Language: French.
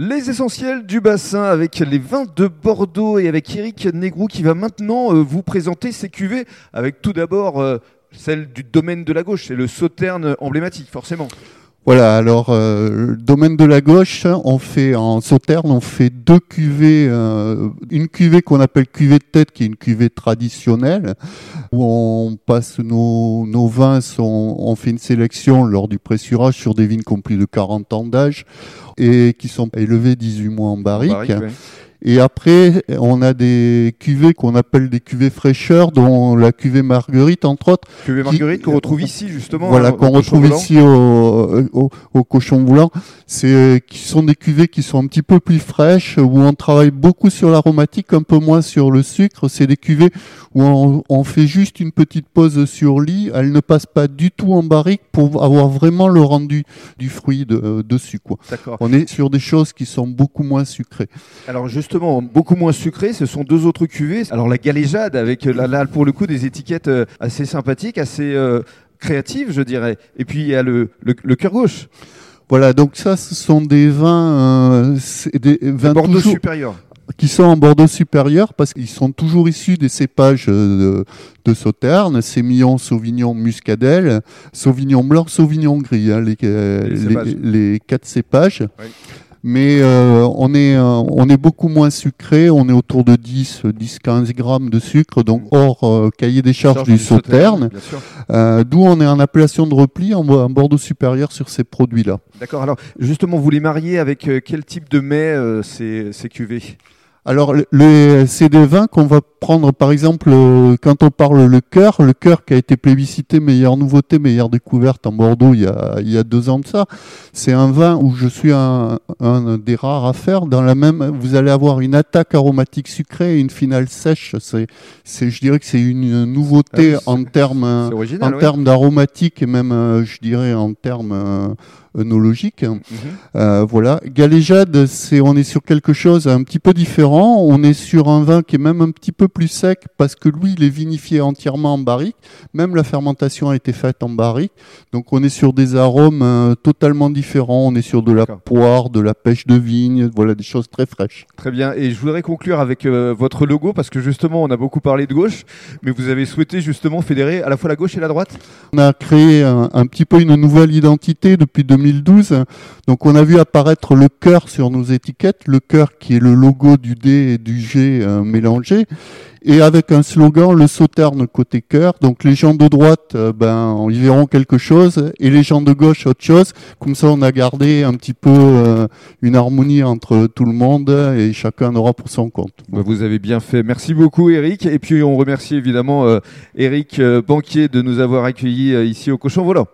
Les essentiels du bassin avec les vins de Bordeaux et avec Eric Négrou qui va maintenant euh, vous présenter ses cuvées avec tout d'abord euh, celle du domaine de la gauche, c'est le sauterne emblématique forcément. Voilà, alors euh, domaine de la gauche, on fait en sauterne, on fait deux cuvées, euh, une cuvée qu'on appelle cuvée de tête, qui est une cuvée traditionnelle, où on passe nos, vins, on fait une sélection lors du pressurage sur des vignes qui ont plus de 40 ans d'âge et qui sont élevés 18 mois en barrique. Et après, on a des cuvées qu'on appelle des cuvées fraîcheurs, dont la cuvée Marguerite, entre autres. Cuvée Marguerite qu'on retrouve ici, justement. Voilà, qu'on retrouve ici au, au, au, cochon boulant. C'est, qui sont des cuvées qui sont un petit peu plus fraîches, où on travaille beaucoup sur l'aromatique, un peu moins sur le sucre. C'est des cuvées où on, on, fait juste une petite pause sur lit. Elles ne passent pas du tout en barrique pour avoir vraiment le rendu du fruit de, dessus, quoi. On est sur des choses qui sont beaucoup moins sucrées. Alors, juste justement beaucoup moins sucré. Ce sont deux autres cuvées. Alors la galéjade avec euh, là, pour le coup des étiquettes euh, assez sympathiques, assez euh, créatives, je dirais. Et puis il y a le, le, cœur gauche. Voilà, donc ça, ce sont des vins, des vins Bordeaux supérieur qui sont en Bordeaux supérieur parce qu'ils sont toujours issus des cépages de, de Sauterne, Sémillon, Sauvignon, Muscadelle, Sauvignon blanc, Sauvignon gris, hein, les, les, les, quatre cépages. Oui mais euh, on, est, euh, on est beaucoup moins sucré, on est autour de 10, 10 15 grammes de sucre, donc mmh. hors euh, cahier des charges du, sauterne, d'où on est en appellation de repli en, en Bordeaux supérieur sur ces produits-là. D'accord, alors justement, vous les mariez avec quel type de mets ces, ces cuvées? Alors, c'est des vins qu'on va prendre, par exemple, euh, quand on parle le cœur, le cœur qui a été plébiscité meilleure nouveauté, meilleure découverte en Bordeaux il y a, il y a deux ans de ça. C'est un vin où je suis un, un, des rares à faire. Dans la même, vous allez avoir une attaque aromatique sucrée et une finale sèche. C'est, je dirais que c'est une nouveauté ah en termes, en termes d'aromatique et même, euh, je dirais, en termes œnologiques. Mhm. euh, voilà. Galéjade, c'est, on est sur quelque chose un petit peu différent. On est sur un vin qui est même un petit peu plus sec parce que lui, il est vinifié entièrement en barrique. Même la fermentation a été faite en barrique. Donc on est sur des arômes euh, totalement différents. On est sur de la poire, de la pêche de vigne, voilà des choses très fraîches. Très bien. Et je voudrais conclure avec euh, votre logo parce que justement, on a beaucoup parlé de gauche, mais vous avez souhaité justement fédérer à la fois la gauche et la droite? On a créé un, un petit peu une nouvelle identité depuis 2012. Donc on a vu apparaître le cœur sur nos étiquettes, le cœur qui est le logo du D et du G euh, mélangé et avec un slogan le sauterne côté cœur. Donc les gens de droite, euh, ben ils verront quelque chose et les gens de gauche autre chose. Comme ça, on a gardé un petit peu euh, une harmonie entre tout le monde et chacun aura pour son compte. Bah, vous avez bien fait. Merci beaucoup, Eric. Et puis on remercie évidemment euh, Eric Banquier de nous avoir accueillis ici au Cochon Volant.